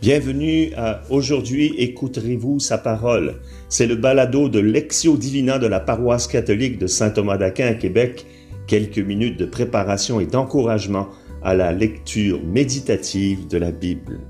Bienvenue à Aujourd'hui écouterez-vous sa parole. C'est le balado de Lexio Divina de la paroisse catholique de Saint Thomas d'Aquin à Québec. Quelques minutes de préparation et d'encouragement à la lecture méditative de la Bible.